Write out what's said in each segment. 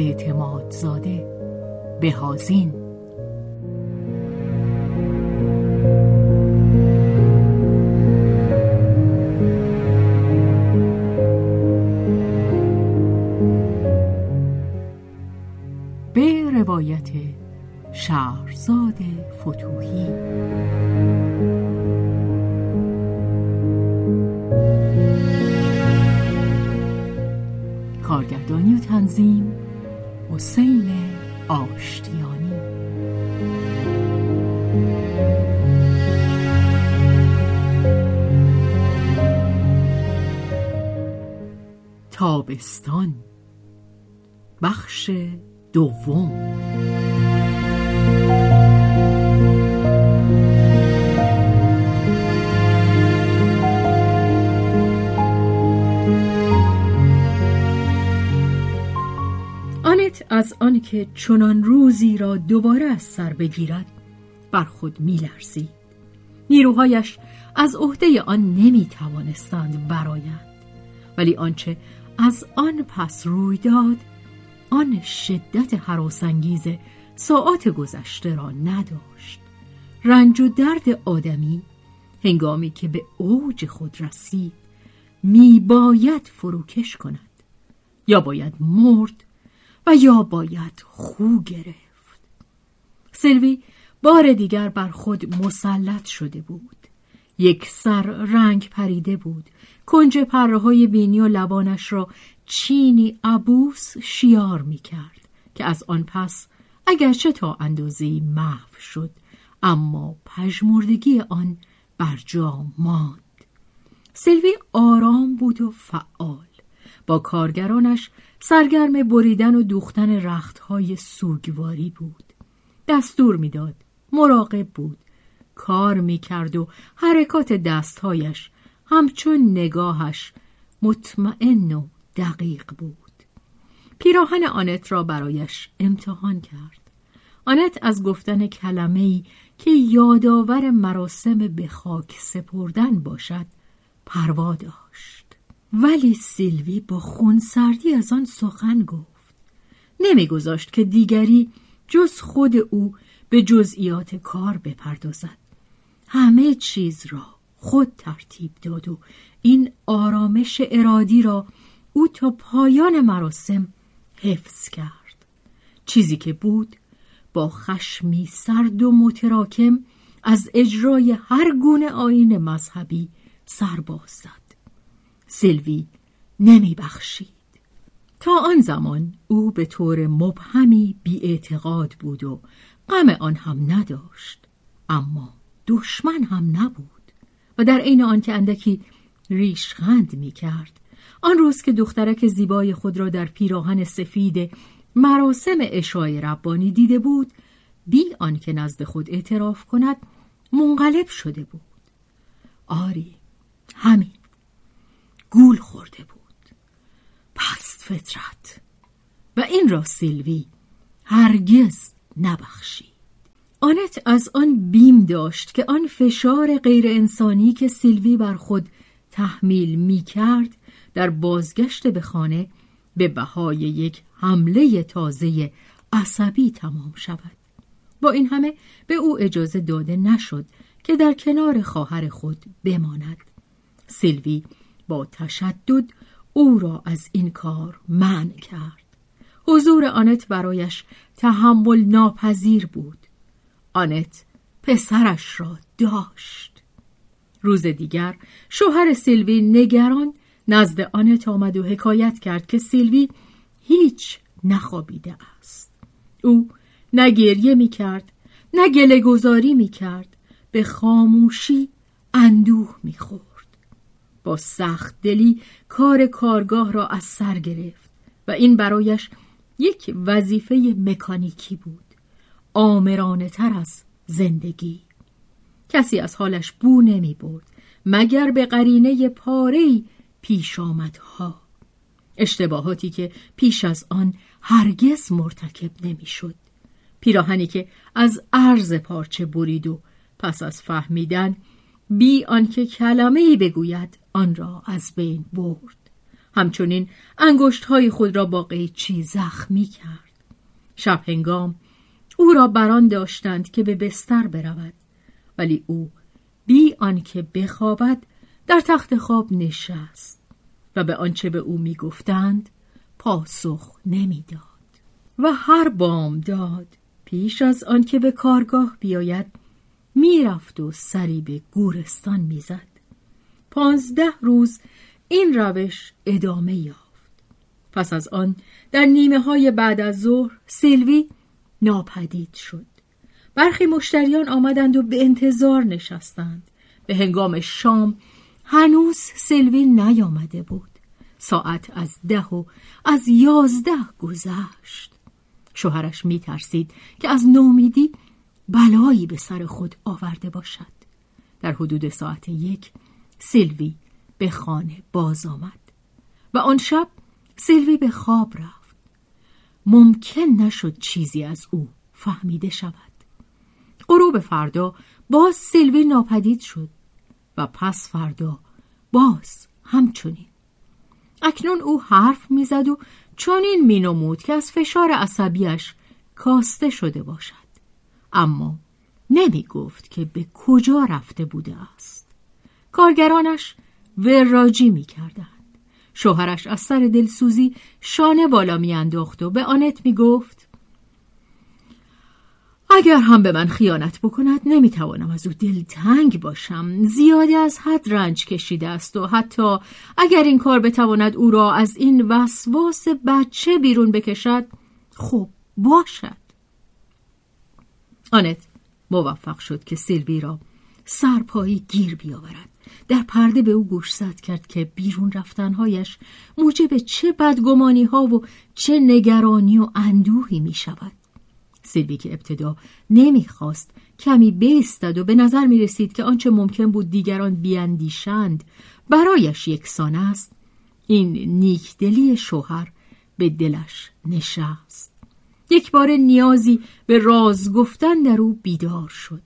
محمود اعتمادزاده بهازین حسین آشتیانی. تابستان بخش دوم. از آنکه چنان روزی را دوباره از سر بگیرد بر خود میلرزید. نیروهایش از عهده آن نمی توانستند برآیند ولی آنچه از آن پس روی داد آن شدت حراسانگیز ساعات گذشته را نداشت. رنج و درد آدمی هنگامی که به اوج خود رسید می باید فروکش کند یا باید مرد و یا باید خو گرفت. سلوی بار دیگر بر خود مسلط شده بود. یک سر رنگ پریده بود. کنج پره های بینی و لبانش را چینی عبوس شیار می کرد که از آن پس اگرچه تا اندازه محو شد اما پژمردگی آن بر جا ماند. سلوی آرام بود و فعال. با کارگرانش سرگرم بریدن و دوختن رختهای سوگواری بود. دستور می‌داد. مراقب بود. کار می‌کرد و حرکات دستهایش همچون نگاهش مطمئن و دقیق بود. پیراهن آنت را برایش امتحان کرد. آنت از گفتن کلمه ای که یادآور مراسم به خاک سپردن باشد پروا داشت. ولی سیلوی با خونسردی از آن سخن گفت. نمیگذاشت که دیگری جز خود او به جزئیات کار بپردازد. همه چیز را خود ترتیب داد و این آرامش ارادی را او تا پایان مراسم حفظ کرد. چیزی که بود با خشمی سرد و متراکم از اجرای هر گونه آین مذهبی سرباز زد. سلوی نمی بخشید تا آن زمان او به طور مبهمی بی بود و غم آن هم نداشت اما دشمن هم نبود و در عین آنکه اندکی ریشخند می کرد آن روز که دخترک زیبای خود را در پیراهن سفید مراسم اشای ربانی دیده بود بی آنکه نزد خود اعتراف کند منقلب شده بود. آری همین. گول خورده بود. پست فطرت. و این را سیلوی هرگز نبخشید. آنت از آن بیم داشت که آن فشار غیر انسانی که سیلوی بر خود تحمیل می کرد در بازگشت به خانه به بهای یک حمله تازه عصبی تمام شود. با این همه به او اجازه داده نشد که در کنار خواهر خود بماند. سیلوی با تشدد او را از این کار منع کرد. حضور آنت برایش تحمل ناپذیر بود. آنت پسرش را داشت. روز دیگر شوهر سیلوی نگران نزد آنت آمد و حکایت کرد که سیلوی هیچ نخوابیده است. او نه گریه می کرد نه گله گذاری می کرد به خاموشی اندوه می خورد با سخت دلی کار کارگاه را از سر گرفت و این برایش یک وظیفه مکانیکی بود آمرانه تر از زندگی کسی از حالش بو نمی برد مگر به قرینه پاره پیش آمدها اشتباهاتی که پیش از آن هرگز مرتکب نمی‌شد. پیراهنی که از عرض پارچه برید و پس از فهمیدن بی آنکه کلمه ای بگوید آن را از بین برد. همچنین انگشت های خود را با قیچی زخمی کرد. شب هنگام او را بران داشتند که به بستر برود ولی او بی آنکه بخوابد در تخت خواب نشست و به آنچه به او می‌گفتند پاسخ نمی‌داد. و هر بام داد پیش از آنکه به کارگاه بیاید می‌رفت و سری به گورستان می‌زد. پانزده روز این روش ادامه یافت. پس از آن در نیمه های بعد از ظهر سیلوی ناپدید شد. برخی مشتریان آمدند و به انتظار نشستند. به هنگام شام هنوز سیلوی نیامده بود. ساعت از ده و از یازده گذشت. شوهرش می ترسید که از نومیدی بلایی به سر خود آورده باشد. در حدود ساعت یک سیلوی به خانه باز آمد و آن شب سیلوی به خواب رفت. ممکن نشد چیزی از او فهمیده شود. غروب فردا باز سیلوی ناپدید شد و پس فردا باز همچنین. اکنون او حرف می‌زد و چنین مینمود که از فشار عصبیش کاسته شده باشد. اما نمی گفت که به کجا رفته بوده است. کارگرانش وراجی می کردند شوهرش از سر دلسوزی شانه بالا میانداخت و به آنت می گفت اگر هم به من خیانت بکند نمی‌توانم از او دلتنگ باشم. زیادی از حد رنج کشیده است و حتی اگر این کار بتواند او را از این وسواس بچه بیرون بکشد خب باشد. آنت موفق شد که سیلوی را سرپایی گیر بیاورد. در پرده به او گوش زد کرد که بیرون رفتنهایش موجب چه بدگمانی ها و چه نگرانی و اندوهی می شود سیلوی که ابتدا نمی‌خواست کمی بیستد و به نظر می رسید که آنچه ممکن بود دیگران بیاندیشند برایش یکسان است این نیکدلی شوهر به دلش نشست. یک بار نیازی به راز گفتن در او بیدار شد.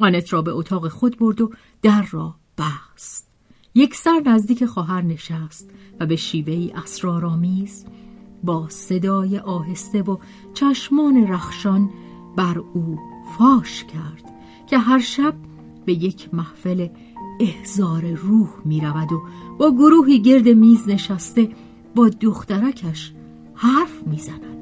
آنت را به اتاق خود برد و در را بست یک سر نزدیک خواهر نشست و به شیوهی اسرارآمیز با صدای آهسته و چشمان رخشان بر او فاش کرد که هر شب به یک محفل احزار روح می رود و با گروهی گرد میز نشسته با دخترکش حرف می زند.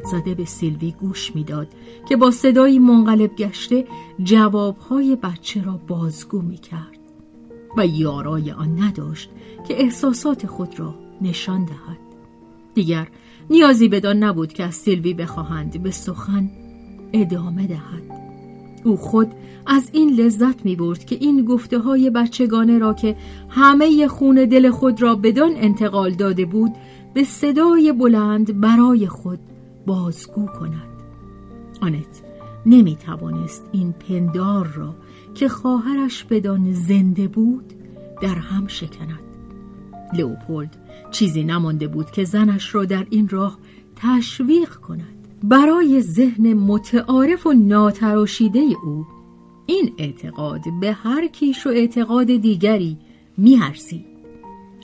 وحشت زده به سیلوی گوش می‌داد که با صدایی منقلب گشته جوابهای بچه را بازگو می کرد و یارای آن نداشت که احساسات خود را نشان دهد. دیگر نیازی بدان نبود که از سیلوی بخواهند به سخن ادامه دهد. او خود از این لذت می برد که این گفته های بچگانه را که همه خون دل خود را بدان انتقال داده بود به صدای بلند برای خود بازگو کند. آنت نمی توانست این پندار را که خواهرش بدان زنده بود در هم شکند. لئوپولد چیزی نمانده بود که زنش را در این راه تشویق کند. برای ذهن متعارف و ناتراشیده او این اعتقاد به هر کیش و اعتقاد دیگری میارزید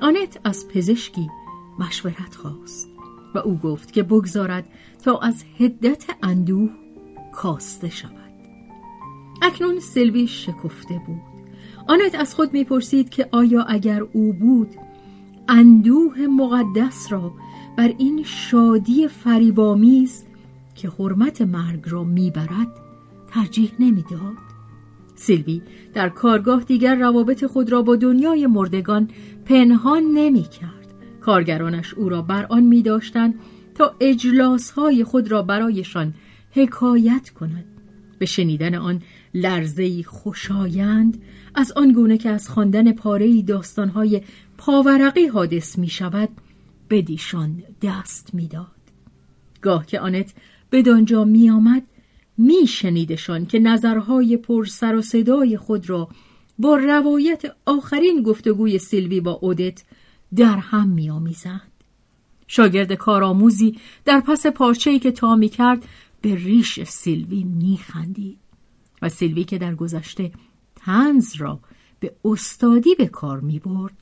آنت از پزشکی مشورت خواست. و او گفت که بگذارد تا از هدت اندوه کاسته شود. اکنون سلوی شکفته بود. آنت از خود می‌پرسید که آیا اگر او بود اندوه مقدس را بر این شادی فریبامیز که حرمت مرگ را می‌برد ترجیح نمی‌داد؟ سیلوی در کارگاه دیگر روابط خود را با دنیای مردگان پنهان نمی کرد. کارگرانش او را بر آن می داشتن تا اجلاس های خود را برایشان حکایت کند. به شنیدن آن لرزهی خوشایند از آن گونه که از خواندن پاره داستانهای پاورقی حادث می شود بدیشان دست می‌داد. گاه که آنت بدانجا می آمد می شنیدشان که نظرهای پر سر و صدای خود را با روایت آخرین گفتگوی سیلوی با اودت در هم می آمیزند. شاگرد کارآموزی در پس پارچه‌ای که تا می کرد به ریش سیلوی می خندید و سیلوی که در گذشته تنز را به استادی به کار می برد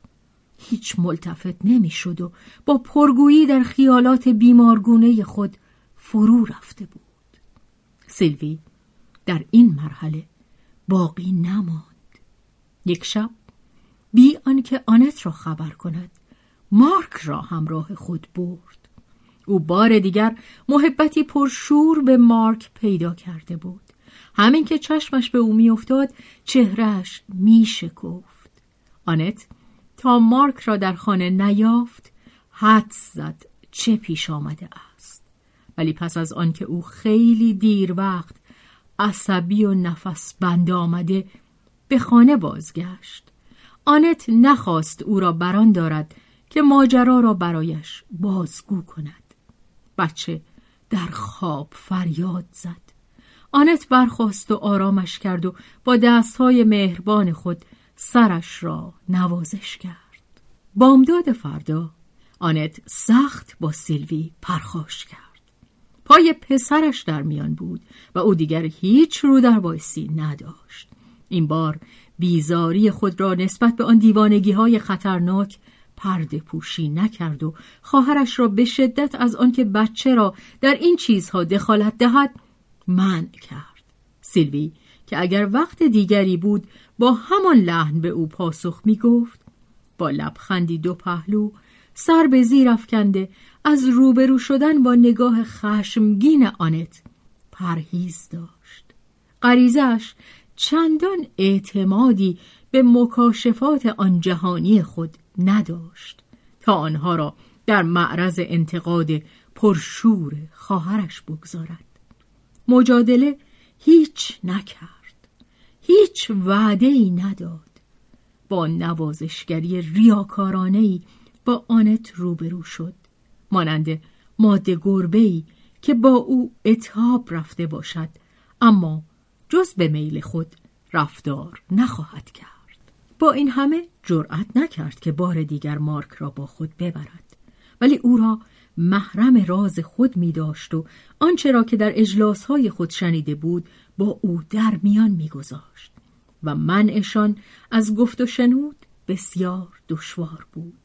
هیچ ملتفت نمی‌شد و با پرگویی در خیالات بیمارگونه خود فرو رفته بود سیلوی در این مرحله باقی نماند یک شب بی آنکه آنت را خبر کند. مارک را همراه خود برد. او بار دیگر محبتی پرشور به مارک پیدا کرده بود. همین که چشمش به او میافتاد چهرهش میشکفت. آنت تا مارک را در خانه نیافت حد زد چه پیش آمده است. ولی پس از آنکه او خیلی دیر وقت عصبی و نفس بند آمده به خانه بازگشت. آنت نخواست او را بران دارد که ماجرا را برایش بازگو کند. بچه در خواب فریاد زد. آنت برخواست و آرامش کرد و با دستهای مهربان خود سرش را نوازش کرد. بامداد فردا آنت سخت با سیلوی پرخاش کرد. پای پسرش در میان بود و او دیگر هیچ رو در بایسی نداشت. این بار بیزاری خود را نسبت به آن دیوانگی های خطرناک پرده پوشی نکرد و خواهرش را به شدت از آنکه بچه را در این چیزها دخالت دهد منع کرد. سیلوی که اگر وقت دیگری بود با همان لحن به او پاسخ می گفت با لبخندی دو پهلو سر به زیر افکنده از روبرو شدن با نگاه خشمگین آنت پرهیز داشت. غریزش چندان اعتمادی به مکاشفات آن جهانی خود نداشت تا آنها را در معرض انتقاد پرشور خواهرش بگذارد. مجادله هیچ نکرد هیچ وعده ای نداد. با نوازشگری ریاکارانه ای با آنت روبرو شد مانند ماده گربه ای که با او اتحاب رفته باشد اما جز به میل خود رفتار نخواهد کرد با این همه جرأت نکرد که بار دیگر مارک را با خود ببرد ولی او را محرم راز خود می داشت و آنچه را که در اجلاس خود شنیده بود با او در میان می گذاشت. و منعشان از گفت و شنود بسیار دشوار بود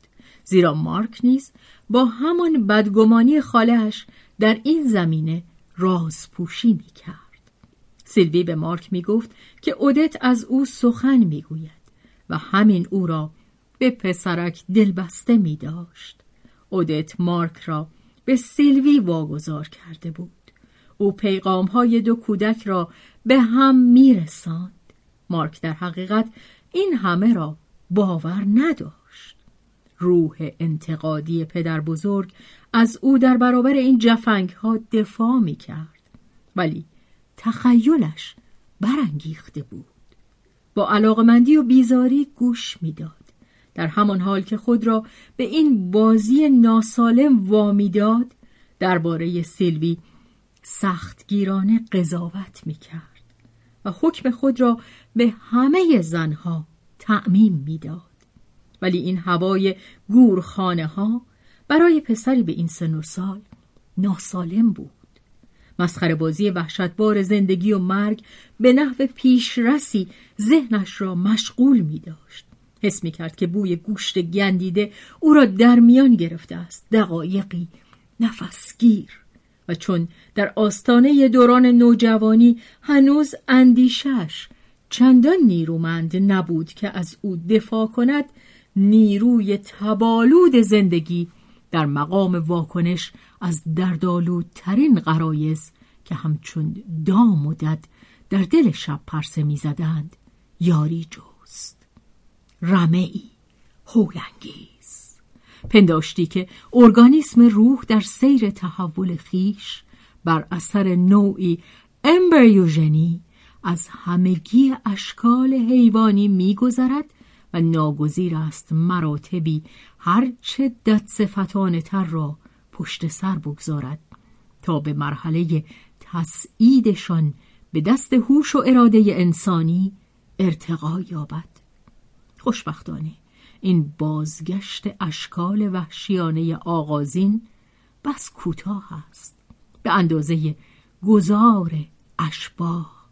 زیرا مارک نیز با همان بدگمانی خالهش در این زمینه رازپوشی می کرد. سیلوی به مارک می گفت که اودت از او سخن می گوید و همین او را به پسرک دلبسته می داشت. اودت مارک را به سیلوی واگذار کرده بود. او پیغام های دو کودک را به هم می رساند. مارک در حقیقت این همه را باور نداشت روح انتقادی پدر بزرگ از او در برابر این جفنگ ها دفاع می کرد ولی تخیلش برانگیخته بود. با علاقمندی و بیزاری گوش می‌داد. در همان حال که خود را به این بازی ناسالم وامیداد درباره سیلوی سختگیرانه قضاوت می‌کرد و حکم خود را به همه زنها تعمیم می‌داد. ولی این هوای گورخانه ها برای پسری به این سن و سال ناسالم بود. مسخره بازی وحشتبار زندگی و مرگ به نحو پیشرسی ذهنش را مشغول می داشت. حس می کرد که بوی گوشت گندیده او را در میان گرفته است. دقایقی نفسگیر و چون در آستانه دوران نوجوانی هنوز اندیشش چندان نیرومند نبود که از او دفاع کند نیروی تبالود زندگی در مقام واکنش از دردالودترین قرایز که همچون دام و دد در دل شب پرسه می‌زدند. یاری جست. رمه ای هولنگیز پنداشتی که ارگانیسم روح در سیر تحول خیش بر اثر نوعی امبریوژنی از همگی اشکال حیوانی میگذرد و ناگزیر است مراتبی هرچه دد تر را پشت سر بگذارد تا به مرحله تسعیدشان به دست هوش و اراده انسانی ارتقا یابد. خوشبختانه این بازگشت اشکال وحشیانه آغازین بس کوتاه است. به اندازه گذار اشباه.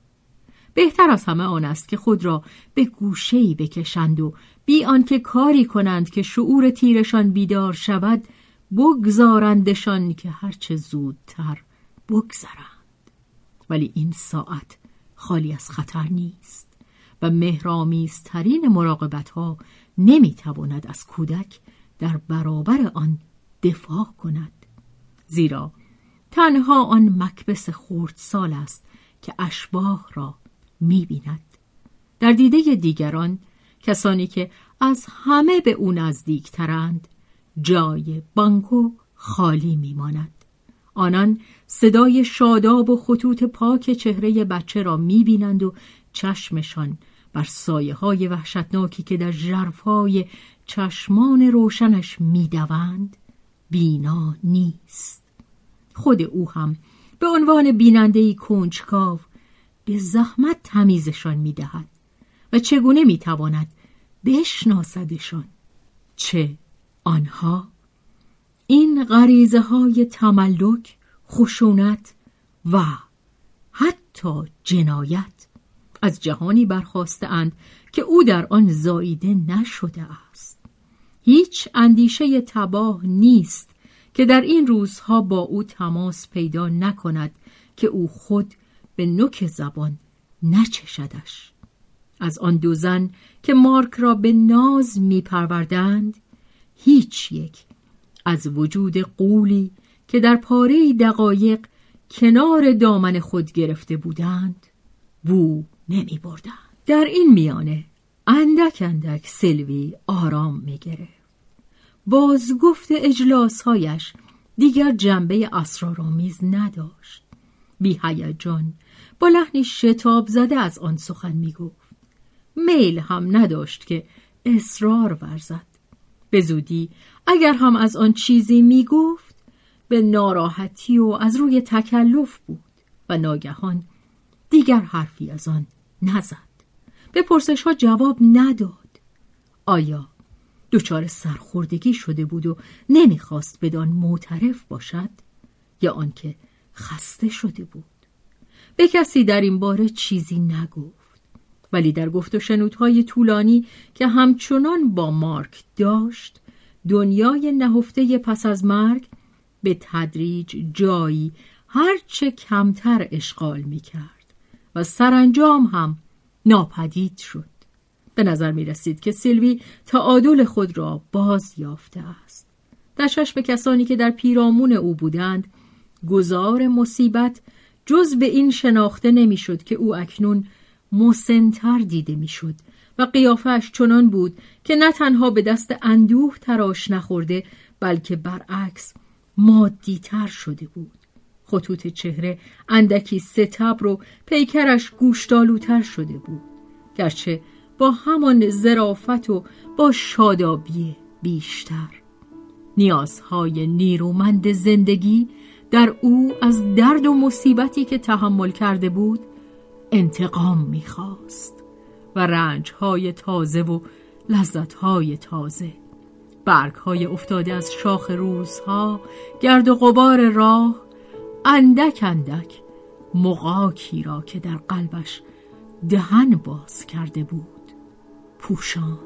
بهتر از همه آن است که خود را به گوشه‌ای بکشند و بی آنکه کاری کنند که شعور تیرشان بیدار شود بگذارندشان که هرچه زودتر بگذرند ولی این ساعت خالی از خطر نیست و مهرامیزترین مراقبت ها نمی تواند از کودک در برابر آن دفاع کند زیرا تنها آن مکبس سال است که اشباه را می بیند. در دیده دیگران کسانی که از همه به او نزدیکترند جای بانکو خالی میماند. آنان صدای شاداب و خطوط پاک چهره بچه را می‌بینند و چشمشان بر سایه های وحشتناکی که در ژرفهای چشمان روشنش می‌دوند بینا نیست. خود او هم به عنوان بینندهی کنجکاو به زحمت تمیزشان می‌دهد و چگونه می‌تواند بشناسدشان چه آنها این غریزه های تملک خشونت و حتی جنایت از جهانی برخواسته که او در آن زاییده نشده است. هیچ اندیشه تباه نیست که در این روزها با او تماس پیدا نکند که او خود به نوک زبان نچشدش. از آن دو زن که مارک را به ناز می پروردند هیچ یک از وجود قولی که در پاره دقایق کنار دامن خود گرفته بودند بو نمی بردند. در این میانه اندک اندک سلوی آرام می گرفت. بازگفت اجلاسهایش دیگر جنبه اسرارآمیز نداشت. بی هیجان با لحنی شتاب زده از آن سخن می گفت. میل هم نداشت که اصرار ورزد. به زودی اگر هم از آن چیزی می گفت به ناراحتی و از روی تکلف بود و ناگهان دیگر حرفی از آن نزد. به پرسش ها جواب نداد. آیا دچار سرخوردگی شده بود و نمی‌خواست بدان معترف باشد یا آنکه خسته شده بود به کسی در این باره چیزی نگفت ولی در گفت و شنودهای طولانی که همچنان با مارک داشت دنیای نهفته پس از مرگ به تدریج جایی هرچه کمتر اشغال می کرد و سرانجام هم ناپدید شد. به نظر می رسید که سیلوی تعادل خود را باز یافته است. در به کسانی که در پیرامون او بودند گذار مصیبت جز به این شناخته نمی‌شد که او اکنون مسنتر دیده می‌شد و قیافش چنان بود که نه تنها به دست اندوه تراش نخورده بلکه برعکس مادیتر شده بود. خطوط چهره اندکی ستبر و پیکرش گوشتالوتر شده بود گرچه با همان زرافت و با شادابی بیشتر. نیازهای نیرومند زندگی در او از درد و مصیبتی که تحمل کرده بود انتقام می‌خواست و رنجهای تازه و لذتهای تازه. برگهای افتاده از شاخ روزها گرد و غبار راه اندک اندک مقاکی را که در قلبش دهن باز کرده بود پوشان